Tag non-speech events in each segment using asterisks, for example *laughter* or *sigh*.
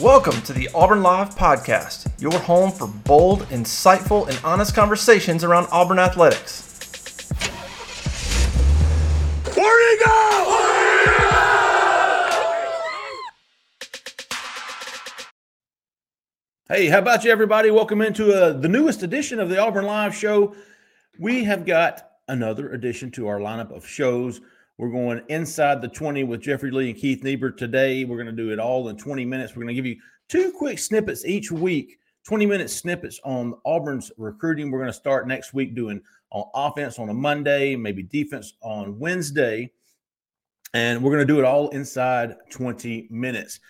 Welcome to the Auburn Live Podcast, your home for bold, insightful, and honest conversations around Auburn athletics. Where go? Hey, how about you, everybody? Welcome into uh, the newest edition of the Auburn Live Show. We have got another addition to our lineup of shows. We're going inside the 20 with Jeffrey Lee and Keith Niebuhr today. We're going to do it all in 20 minutes. We're going to give you two quick snippets each week, 20 minute snippets on Auburn's recruiting. We're going to start next week doing on offense on a Monday, maybe defense on Wednesday. And we're going to do it all inside 20 minutes.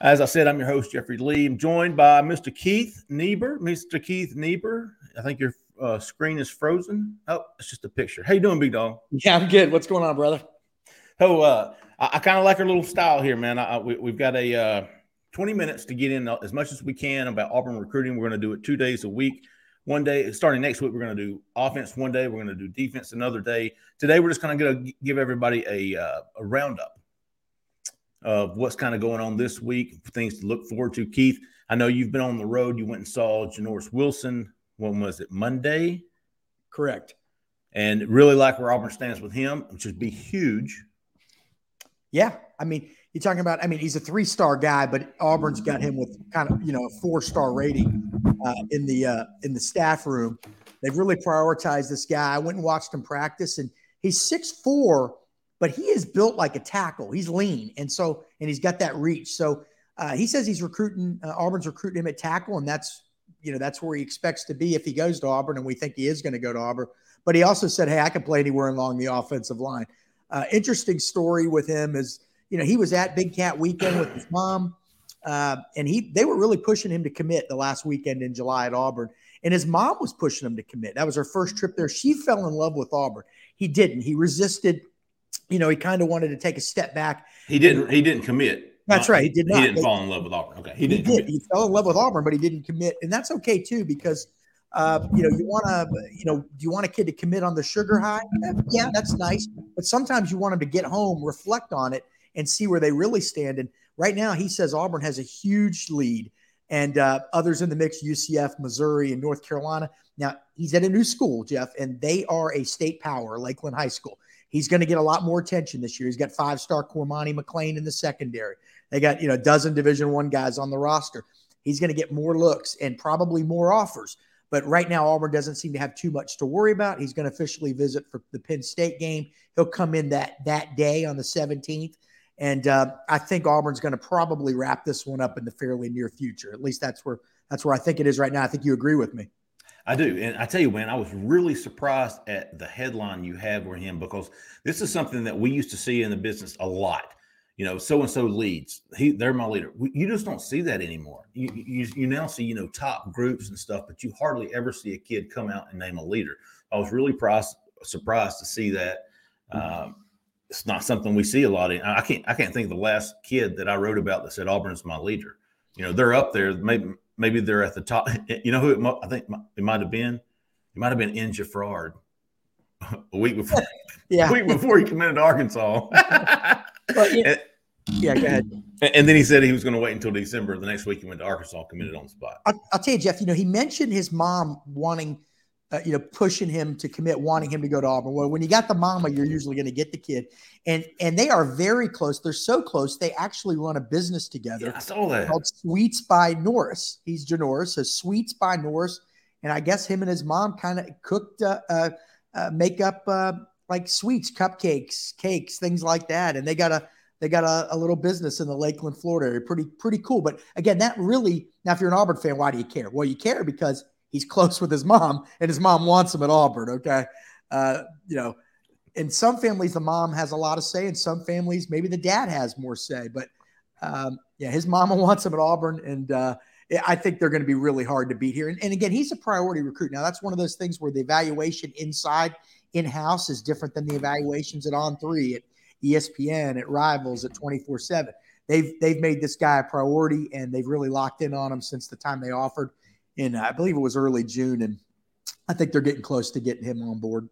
As I said, I'm your host, Jeffrey Lee. I'm joined by Mr. Keith Niebuhr. Mr. Keith Niebuhr, I think your uh, screen is frozen. Oh, it's just a picture. How you doing, big dog? Yeah, I'm good. What's going on, brother? Oh, uh, I, I kind of like our little style here, man. I, we, have got a uh, 20 minutes to get in as much as we can about Auburn recruiting. We're going to do it two days a week. One day, starting next week, we're going to do offense one day. We're going to do defense another day. Today, we're just kind of going to give everybody a, uh, a roundup of what's kind of going on this week, things to look forward to. Keith, I know you've been on the road. You went and saw Janoris Wilson. When was it? Monday? Correct. And really like where Auburn stands with him, which would be huge. Yeah. I mean, you're talking about, I mean, he's a three star guy, but Auburn's got him with kind of, you know, a four star rating uh, in the uh, in the staff room. They've really prioritized this guy. I went and watched him practice, and he's six four but he is built like a tackle. He's lean, and so and he's got that reach. So uh, he says he's recruiting uh, Auburn's recruiting him at tackle, and that's you know that's where he expects to be if he goes to Auburn, and we think he is going to go to Auburn. But he also said, "Hey, I can play anywhere along the offensive line." Uh, interesting story with him is you know he was at Big Cat Weekend with his mom, uh, and he they were really pushing him to commit the last weekend in July at Auburn. And his mom was pushing him to commit. That was her first trip there. She fell in love with Auburn. He didn't. He resisted you know, he kind of wanted to take a step back. He didn't. He didn't commit. That's right. He did not. He didn't fall in love with Auburn. Okay, he, he did. He fell in love with Auburn, but he didn't commit, and that's okay too because. Uh, you know, you want to, you know, do you want a kid to commit on the sugar high? Yeah, that's nice. But sometimes you want them to get home, reflect on it, and see where they really stand. And right now, he says Auburn has a huge lead, and uh, others in the mix: UCF, Missouri, and North Carolina. Now he's at a new school, Jeff, and they are a state power, Lakeland High School. He's going to get a lot more attention this year. He's got five star Cormani McClain in the secondary. They got, you know, a dozen Division One guys on the roster. He's going to get more looks and probably more offers. But right now, Auburn doesn't seem to have too much to worry about. He's going to officially visit for the Penn State game. He'll come in that that day on the 17th. And uh, I think Auburn's going to probably wrap this one up in the fairly near future. At least that's where that's where I think it is right now. I think you agree with me. I do. And I tell you, man, I was really surprised at the headline you had for him because this is something that we used to see in the business a lot. You know, so and so leads. He, they're my leader. You just don't see that anymore. You, you, you now see, you know, top groups and stuff, but you hardly ever see a kid come out and name a leader. I was really surprised, surprised to see that. Um, it's not something we see a lot. In, I can't, I can't think of the last kid that I wrote about that said Auburn's my leader. You know, they're up there. Maybe maybe they're at the top. *laughs* You know who it, I think it might have been? It might have been In Gerard *laughs* a week before. *laughs* yeah, a week before he committed to Arkansas. well, yeah. And, yeah, go ahead. And then he said he was going to wait until December. The next week he went to Arkansas, committed on the spot. I'll, I'll tell you, Jeff. You know, he mentioned his mom wanting uh, you know, pushing him to commit, wanting him to go to Auburn. Well, when you got the mama, you're usually going to get the kid, and and they are very close. They're so close they actually run a business together. Yeah, I saw that called Sweets by Norris. He's Janoris, so Sweets by Norris, and I guess him and his mom kind of cooked, uh, uh, uh, make up uh, like sweets, cupcakes, cakes, things like that, and they got a they got a, a, little business in the Lakeland, Florida area. Pretty pretty cool. But again, that really now, if you're an Auburn fan, why do you care? Well, you care because he's *laughs* close with his mom, and his mom wants him at Auburn. Okay, uh, you know, in some families the mom has a lot of say, in some families maybe the dad has more say. But Um, yeah, his mama *laughs* wants him at Auburn, and uh, I think they're going to be really hard to beat here. And, and, again, he's a priority recruit. Now, that's one of those things where the evaluation inside in house is different than the evaluations at On Three, ESPN, at Rivals, at twenty four seven. They've they've made this guy a priority, and they've really locked in on him since the time they offered in I believe it was early June, and I think they're getting close to getting him on board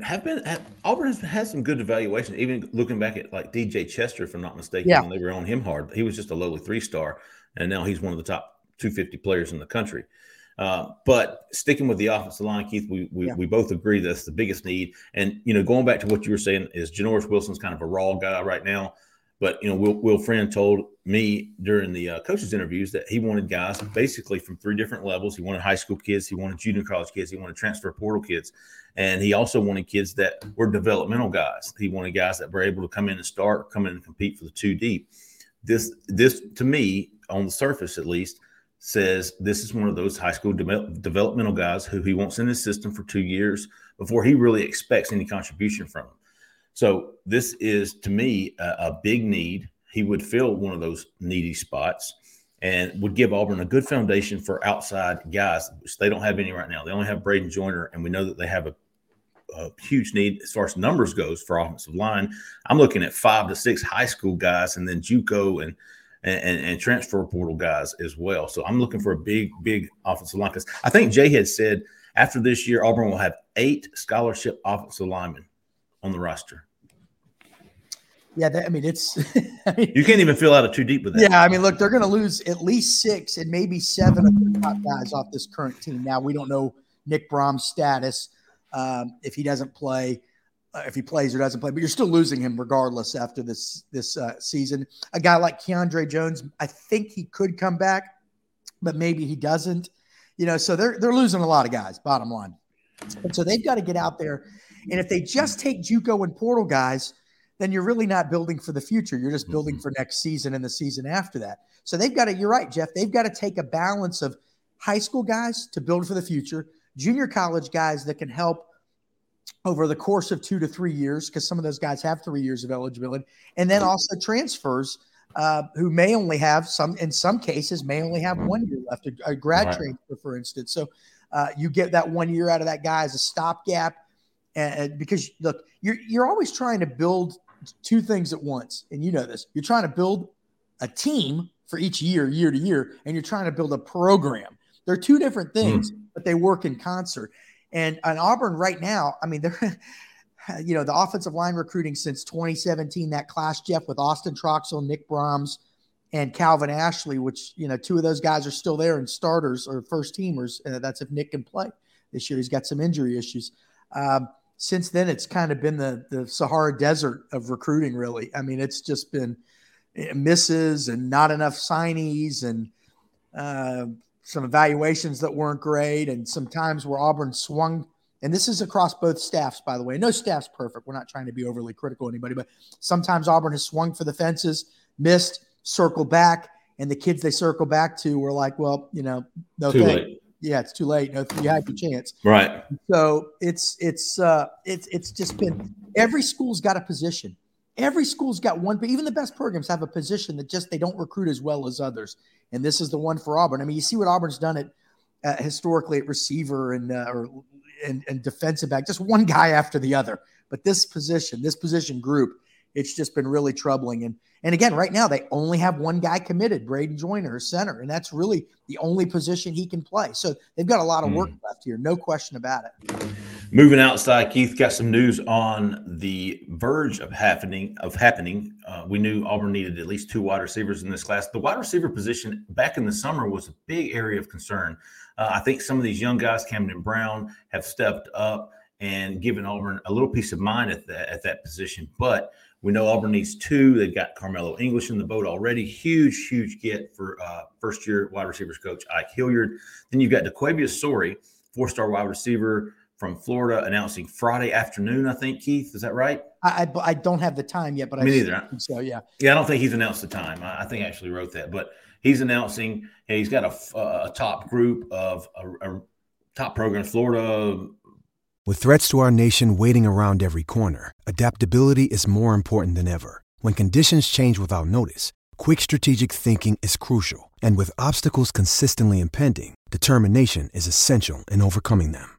have been have, Auburn has had some good evaluation. Even looking back at like DJ Chester, if I'm not mistaken, yeah. when they were on him hard, he was just a lowly three star, and now he's one of the top 250 players in the country. Uh, but sticking with the offensive line, Keith, we we, yeah. we both agree that's the biggest need. And you know, going back to what you were saying, is Janoris Wilson's kind of a raw guy right now. But you know, Will, Will Friend told me during the uh, coaches interviews that he wanted guys basically from three different levels. He wanted high school kids, he wanted junior college kids, he wanted transfer portal kids, and he also wanted kids that were developmental guys. He wanted guys that were able to come in and start, come in and compete for the two deep. This, this to me, on the surface at least, says this is one of those high school de- developmental guys who he wants in his system for two years before he really expects any contribution from him. So this is to me a, a big need. He would fill one of those needy spots and would give Auburn a good foundation for outside guys, which they don't have any right now. They only have Braden Joyner, and we know that they have a, a, huge need as far as numbers goes for offensive line. I'm looking at five to six high school guys, and then JUCO and and, and transfer portal guys as well. So I'm looking for a big, big offensive line because I think Jay had said after this year, Auburn will have eight scholarship offensive linemen on the roster. Yeah, that, I mean it's. *laughs* I mean, you can't even fill out a two deep with that. Yeah, I mean, look, they're going to lose at least six and maybe seven of the top guys off this current team. Now we don't know Nick Brahms' status um, if he doesn't play, if he plays or doesn't play, but you're still losing him regardless after this this uh, season. A guy like Keiondre Jones, I think he could come back, but maybe he doesn't. You know, so they're they're losing a lot of guys. Bottom line, and so they've got to get out there and if they just take JUCO and portal guys, then you're really not building for the future. You're just building mm-hmm. for next season and the season after that. So they've got to, you're right, Jeff, they've got to take a balance of high school guys to build for the future, junior college guys that can help over the course of two to three years, because some of those guys have three years of eligibility, and then also transfers uh, who may only have some, in some cases, may only have one year left, a, grad right. transfer, for instance. So uh, you get that one year out of that guy as a stopgap and because look, you're you're always trying to build two things at once, and you know this. You're trying to build a team for each year, year to year, and you're trying to build a program. They're two different things, mm. but they work in concert. And on Auburn right now, I mean, they're *laughs* you know the offensive line recruiting since 2017. That class, Jeff, with Austin Troxell, Nick Brahms, and Calvin Ashley, which you know two of those guys are still there and starters or first teamers. Uh, that's if Nick can play this year. He's got some injury issues. Um, since then it's kind of been the the Sahara Desert of recruiting. Really, I mean, it's just been eh, misses and not enough signees and uh, some evaluations that weren't great, and some times where Auburn swung. And this is across both staffs, by the way. No staff's perfect. We're not trying to be overly critical of anybody, but sometimes Auburn has swung for the fences, missed, circled back, and the kids they circle back to were like, "Well, you know, no Too Late yeah, it's too late. No, you had your chance. Right. So it's it's uh it's it's just been every school's got a position. Every school's got one, but even the best programs have a position that just they don't recruit as well as others. And this is the one for Auburn. I mean, you see what Auburn's done at uh, historically at receiver and uh, or and, and defensive back, just one guy after the other. But this position, this position group, it's just been really troubling. And and again, right now they only have one guy committed, Braden Joyner, center, and that's really the only position he can play. So they've got a lot of work mm. left here, no question about it. Moving outside, Keith got some news on the verge of happening. Of happening, uh, we knew Auburn needed at least two wide receivers in this class. The wide receiver position back in the summer was a big area of concern. Uh, I think some of these young guys, Camden Brown, have stepped up and given Auburn a little peace of mind at that at that position, but we know Auburn needs two. They've got Carmelo English in the boat already. Huge, huge get for uh, first year wide receivers coach Ike Hilliard. Then you've got DeQuavius Story, four star wide receiver from Florida, announcing Friday afternoon, I think, Keith. Is that right? I, I, I don't have the time yet, but Me I neither. so, yeah. Yeah, I don't think he's announced the time. I, I think I actually wrote that. But he's announcing hey, he's got a, a top group of a, a top program, Florida with threats to our nation waiting around every corner, adaptability is more important than ever. When conditions change without notice, quick strategic thinking is crucial, and with obstacles consistently impending, determination is essential in overcoming them.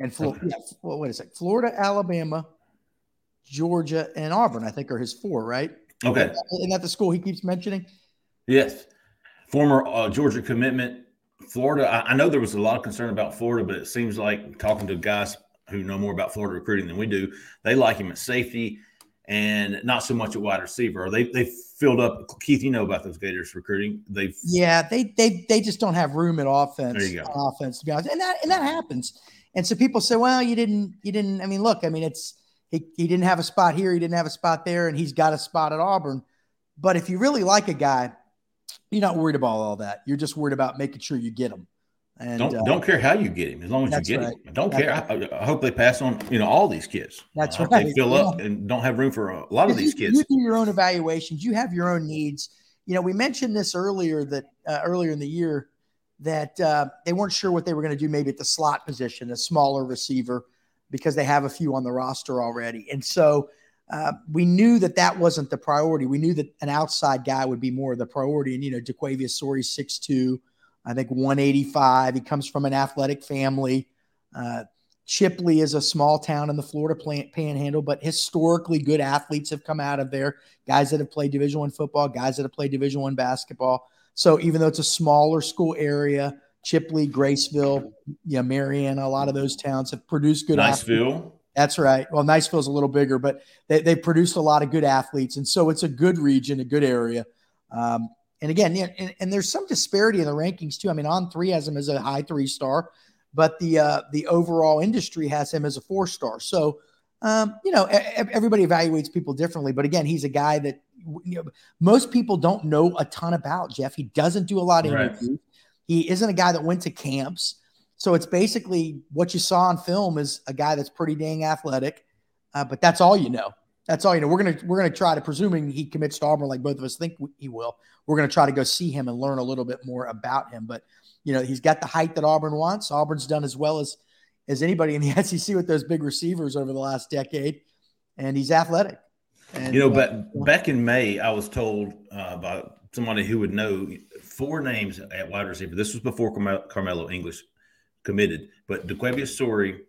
and Florida. Yeah, well, wait a sec. Florida, Alabama, Georgia, and Auburn. I think are his four, right? Okay. Isn't that the school he keeps mentioning? Yes. Former uh, Georgia commitment. Florida. I, I know there was a lot of concern about Florida, but it seems like talking to guys who know more about Florida recruiting than we do, they like him at safety and not so much at wide receiver. They they filled up. Keith, you know about those Gators recruiting. They've Yeah, they they they just don't have room at offense. There you go. offense to be honest, and that and that happens. And so people say, well, you didn't you didn't. I mean, look, I mean, it's he he didn't have a spot here, he didn't have a spot there, and he's got a spot at Auburn. But if you really like a guy, you're not worried about all that. You're just worried about making sure you get him. And don't uh, don't care how you get him as long as you get right. him. Don't That's care. I, I hope they pass on you know all these kids. That's I right. They fill up and don't have room for a lot of these you, kids. You do your own evaluations. You have your own needs. You know, we mentioned this earlier that uh, earlier in the year that uh, they weren't sure what they were going to do maybe at the slot position, a smaller receiver, because they have a few on the roster already. And so uh, we knew that that wasn't the priority. We knew that an outside guy would be more of the priority. And, you know, DeQuavius Story, 6'2, I think 185. He comes from an athletic family. Uh, Chipley is a small town in the Florida panhandle, but historically good athletes have come out of there. Guys that have played Division One football, guys that have played Division One basketball. So even though it's a smaller school area, Chipley, Graceville, yeah, Marianna, a lot of those towns have produced good athletes. Niceville. That's right. Well, Niceville's a little bigger, but they, they've produced a lot of good athletes. And so it's a good region, a good area. Um, and again, yeah, and, and there's some disparity in the rankings too. I mean, on three has him as a high three star, but the uh, the overall industry has him as a four star. So, um, you know, everybody evaluates people differently. But again, he's a guy that you know, most people don't know a ton about. Jeff, he doesn't do a lot of Right. interviews. He isn't a guy that went to camps. So it's basically what you saw on film is a guy that's pretty dang athletic, uh, but that's all you know. That's all you know. We're gonna we're gonna try to, presuming he commits to Auburn, like both of us think he will. We're gonna try to go see him and learn a little bit more about him. But you know, he's got the height that Auburn wants. Auburn's done as well as as anybody in the *laughs* SEC with those big receivers over the last decade, and he's athletic. And, You know, uh, but back in May, I was told uh, by somebody who would know four names at wide receiver. This was before Carmelo, Carmelo English committed, but DeQuavius Story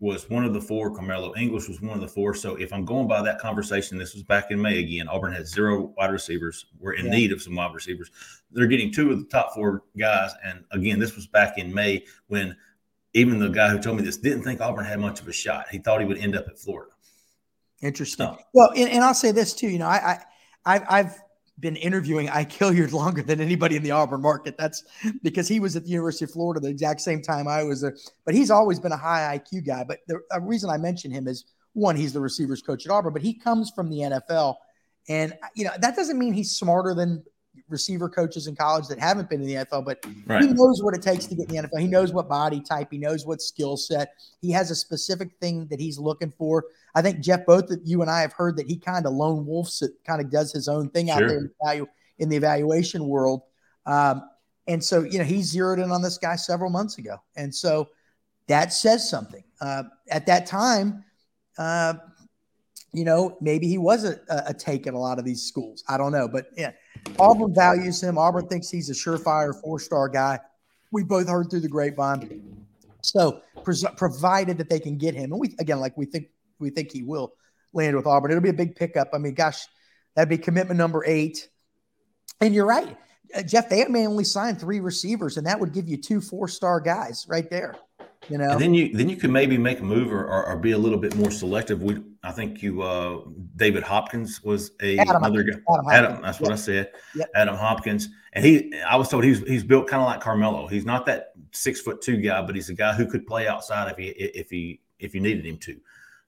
was one of the four. Carmelo English was one of the four. So if I'm going by that conversation, this was back in May again. Auburn had zero wide receivers. We're in Yeah. need of some wide receivers. They're getting two of the top four guys. And again, this was back in May when even the guy who told me this didn't think Auburn had much of a shot. He thought he would end up at Florida. Interesting. Well, and, and I'll say this too. You know, I, I I've, I've been interviewing Ike Hilliard *laughs* longer than anybody in the Auburn market. That's because he was at the University of Florida the exact same time I was there. But he's always been a high IQ guy. But the reason I mention him is one, he's the receivers coach at Auburn, but he comes from the NFL, and you know that doesn't mean he's smarter than receiver coaches in college that haven't been in the NFL. But Right. he knows what it takes to get in the NFL. He knows what body type. He knows what skill set. He has a specific thing that he's looking for. I think Jeff, both of you and I have heard that he kind of lone wolfs it, kind of does his own thing out there in the, value, in the evaluation world. Um, and so, you know, he zeroed in on this guy several months ago. And so that says something. Uh, at that time, uh, you know, maybe he was a, a a take at a lot of these schools. I don't know. But yeah, Auburn values him. Auburn thinks he's a surefire four star guy. We both heard through the grapevine. So, pres- provided that they can get him, and we again, like we think we think he will land with Auburn, it'll be a big pickup. I mean, gosh, that'd be commitment number eight. And you're right, Jeff. They may only sign three receivers, and that would give you two four star guys right there. You know, and then you then you can maybe make a move or, or, or be a little bit more selective. We I think you uh, David Hopkins was a Adam, another guy. Adam Adam, that's what I said. Yep. Adam Hopkins, and he I was told he's he's built kind of like Carmelo. He's not that six foot two guy, but he's a guy who could play outside if he if he if you needed him to.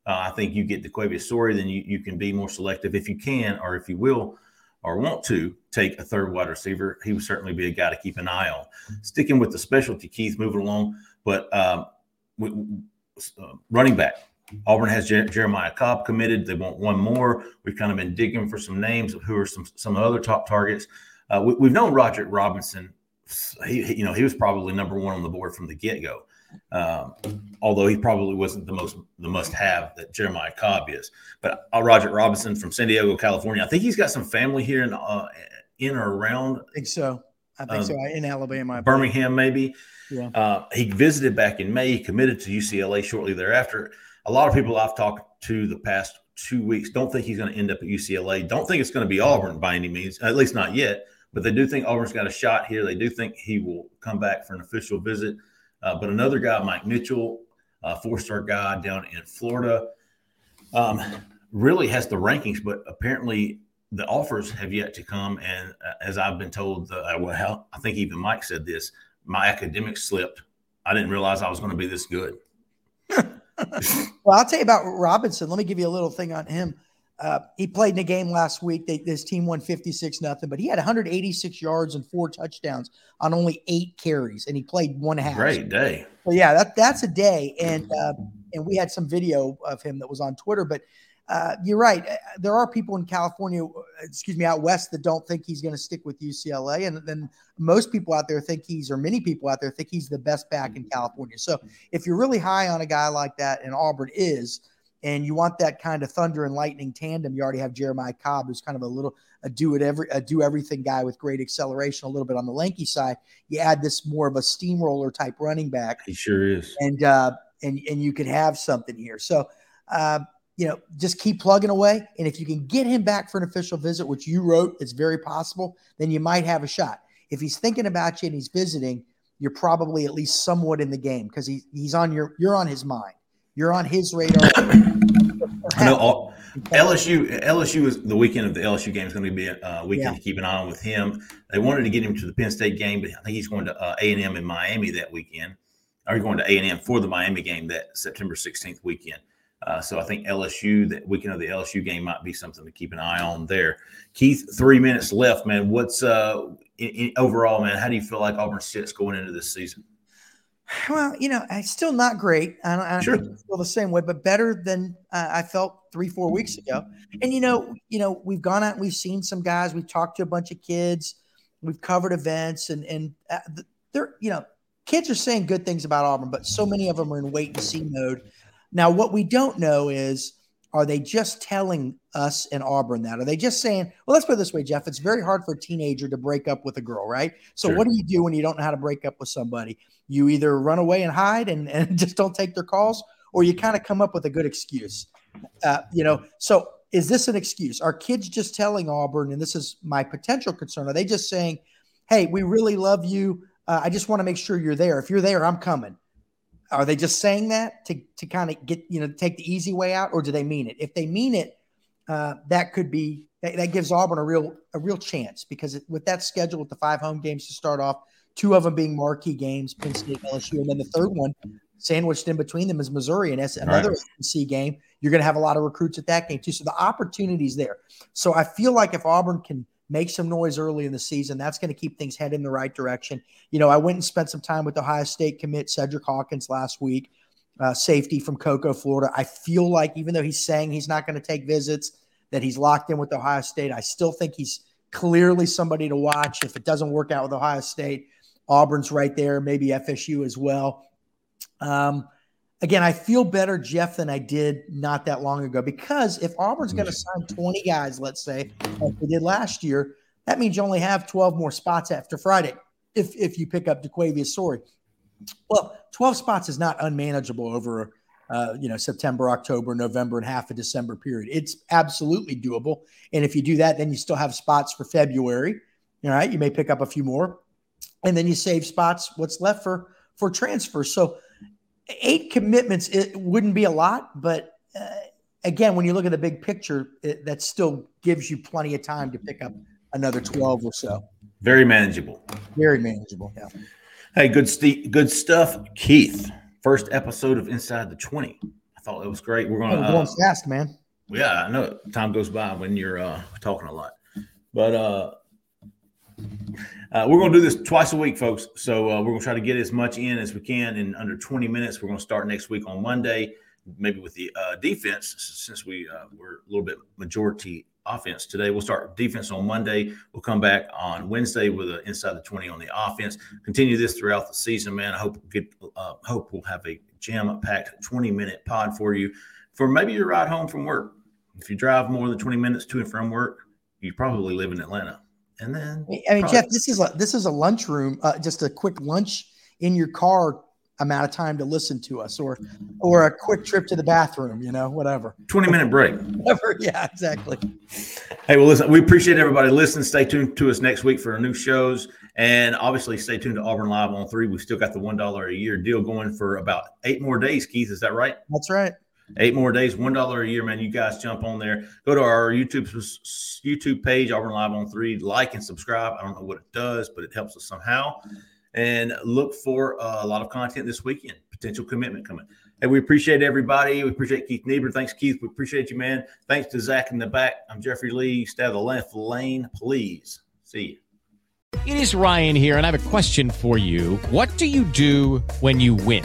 Uh, I think you get DeQuavius Story, then you, you can be more selective if you can, or if you will, or want to take a third wide receiver. He would certainly be a guy to keep an eye on. Sticking with the specialty, Keith, moving along, but um, we, uh, running back. Auburn has Jer- Jeremiah Cobb committed. They want one more. We've kind of been digging for some names of who are some some other top targets. Uh, we, have known Roger Robinson. He, he, you know, he was probably number one on the board from the get go. Um, although he probably wasn't the most the must have that Jeremiah Cobb is. But uh, Roger Robinson from San Diego, California. I think he's got some family here in uh, in or around. I think so. I think Um, so. In Alabama. Birmingham, maybe. Yeah. Uh, he visited back in May. He committed to UCLA shortly thereafter. A lot of people I've talked to the past two weeks don't think he's going to end up at UCLA. Don't think it's going to be Auburn by any means, at least not yet. But they do think Auburn's got a shot here. They do think he will come back for an official visit. Uh, but another guy, Mike Mitchell, a four-star guy down in Florida, um, really has the rankings, but apparently the offers have yet to come. And uh, as I've been told, the, uh, well, I think even Mike said this: my academics slipped. I didn't realize I was going to be this good. *laughs* Well, I'll tell you about Robinson. Let me give you a little thing on him. Uh, he played in a game last week. They, this team won 56 nothing, but he had 186 yards and four touchdowns on only eight carries, and he played one half. Great day. So yeah, that that's a day, and uh, and we had some video of him that was on Twitter. But uh, you're right. Uh, There are people in California, uh, excuse me, out west that don't think he's going to stick with UCLA, and then most people out there think he's, or many people out there think he's the best back in California. So if you're really high on a guy like that, and Auburn is, and you want that kind of thunder and lightning tandem, you already have Jeremiah Cobb, who's kind of a little a do it every a do everything guy with great acceleration, a little bit on the lanky side. You add this more of a steamroller type running back He sure is. and uh, and and you could have something here. So, uh, you know, just keep plugging away, and if you can get him back for an official visit, which you wrote, it's very possible, then you might have a shot. If he's thinking about you and he's visiting, you're probably at least somewhat in the game because he, he's on your you're on his mind, you're on his radar. *coughs* I know all, LSU. LSU is the weekend of the LSU game is going to be a uh, weekend Yeah. to keep an eye on with him. They wanted to get him to the Penn State game, but I think he's going to uh, A and M in Miami that weekend. Are you going to A and M for the Miami game that September 16th weekend. Uh, so I think LSU that weekend of the LSU game might be something to keep an eye on there. Keith, three minutes left, man. What's uh in, in, overall, man? How do you feel like Auburn sits going into this season? Well, you know, it's still not great. I don't, I don't Sure. think it's still the same way, but better than uh, I felt three, four weeks ago. And you know, you know, we've gone out and we've seen some guys. We've talked to a bunch of kids. We've covered events, and and uh, they're you know, kids are saying good things about Auburn, but so many of them are in wait and see mode. Now, what we don't know is. Are they just telling us in Auburn that? Are they just saying, well, let's put it this way, Jeff? It's very hard for a teenager to break up with a girl, right? So, Sure. what do you do when you don't know how to break up with somebody? you either run away and hide and, and *laughs* just don't take their calls or you kind of come up with a good excuse uh, you know so is this an excuse are kids just telling auburn and this is my potential concern are they just saying hey we really love you uh, i just want to make sure you're there if you're there i'm coming are they just saying that to, to kind of get you know take the easy way out or do they mean it if they mean it uh, that could be that, that gives auburn a real a real chance because it, with that schedule with the five home games to start off two of them being marquee games, Penn State, LSU, and then the third one sandwiched in between them is Missouri and S- another SEC game. You're going to have a lot of recruits at that game too. So the opportunities there. So I feel like if Auburn can make some noise early in the season, that's going to keep things headed in the right direction. You know, I went and spent some time with Ohio State commit Cedrick Hawkins last week, uh, safety from Cocoa, Florida. I feel like even though he's saying he's not going to take visits, that he's locked in with Ohio State. I still think he's clearly somebody to watch. If it doesn't work out with Ohio State, Auburn's right there, maybe FSU as well. Um, again, I feel better, Jeff, than I did not that long ago because if Auburn's going to sign 20 guys, let's say, like they did last year, that means you only have 12 more spots after Friday if, if you pick up DeQuavius Story. Well, 12 spots is not unmanageable over uh, you know September, October, November, and half a December period. It's absolutely doable. And if you do that, then you still have spots for February. All right, you may pick up a few more, and then you save spots. What's left for for transfer? So eight commitments it wouldn't be a lot, but uh, again, when you look at the big picture, it, that still gives you plenty of time to pick up another 12 or so. Very manageable. Very manageable. Yeah. Hey, good st- good stuff, Keith. First episode of Inside the Twenty. I thought it was great. We're gonna going uh, fast, man. yeah, I know time goes by when you're uh, talking a lot, but uh, we're gonna do this twice a week, folks. So uh, we're gonna try to get as much in as we can in under 20 minutes. We're gonna start next week on Monday, maybe with the uh, defense since we uh, we're a little bit majority offense today. We'll start defense on Monday. We'll come back on Wednesday with an inside the 20 on the offense. Continue this throughout the season, man. I hope get uh, hope we'll have a jam packed 20 minute pod for you for maybe your ride home from work. If you drive more than 20 minutes to and from work, you probably live in Atlanta. And then I mean, Jeff, this is a this is a lunchroom, uh, just a quick lunch in your car amount of time to listen to us, or or a quick trip to the bathroom, you know, whatever. 20 minute break. Whatever. *laughs* Yeah, exactly. Hey, well, listen, we appreciate everybody listening. Stay tuned to us next week for our new shows. And obviously, stay tuned to Auburn Live on three. We've still got the $1 a year deal going for about eight more days, Keith. Is that right? That's right. Eight more days, $1 a year, man. You guys jump on there. Go to our YouTube YouTube page, Auburn Live on three. Like and subscribe. I don't know what it does, but it helps us somehow. And look for uh, a lot of content this weekend. Potential commitment coming. Hey, we appreciate everybody. We appreciate Keith Niebuhr. Thanks, Keith. We appreciate you, man. Thanks to Zach in the back. I'm Jeffrey Lee. Stay out of the left lane, please. See you. It is Ryan here, and I have a question for you. What do you do when you win?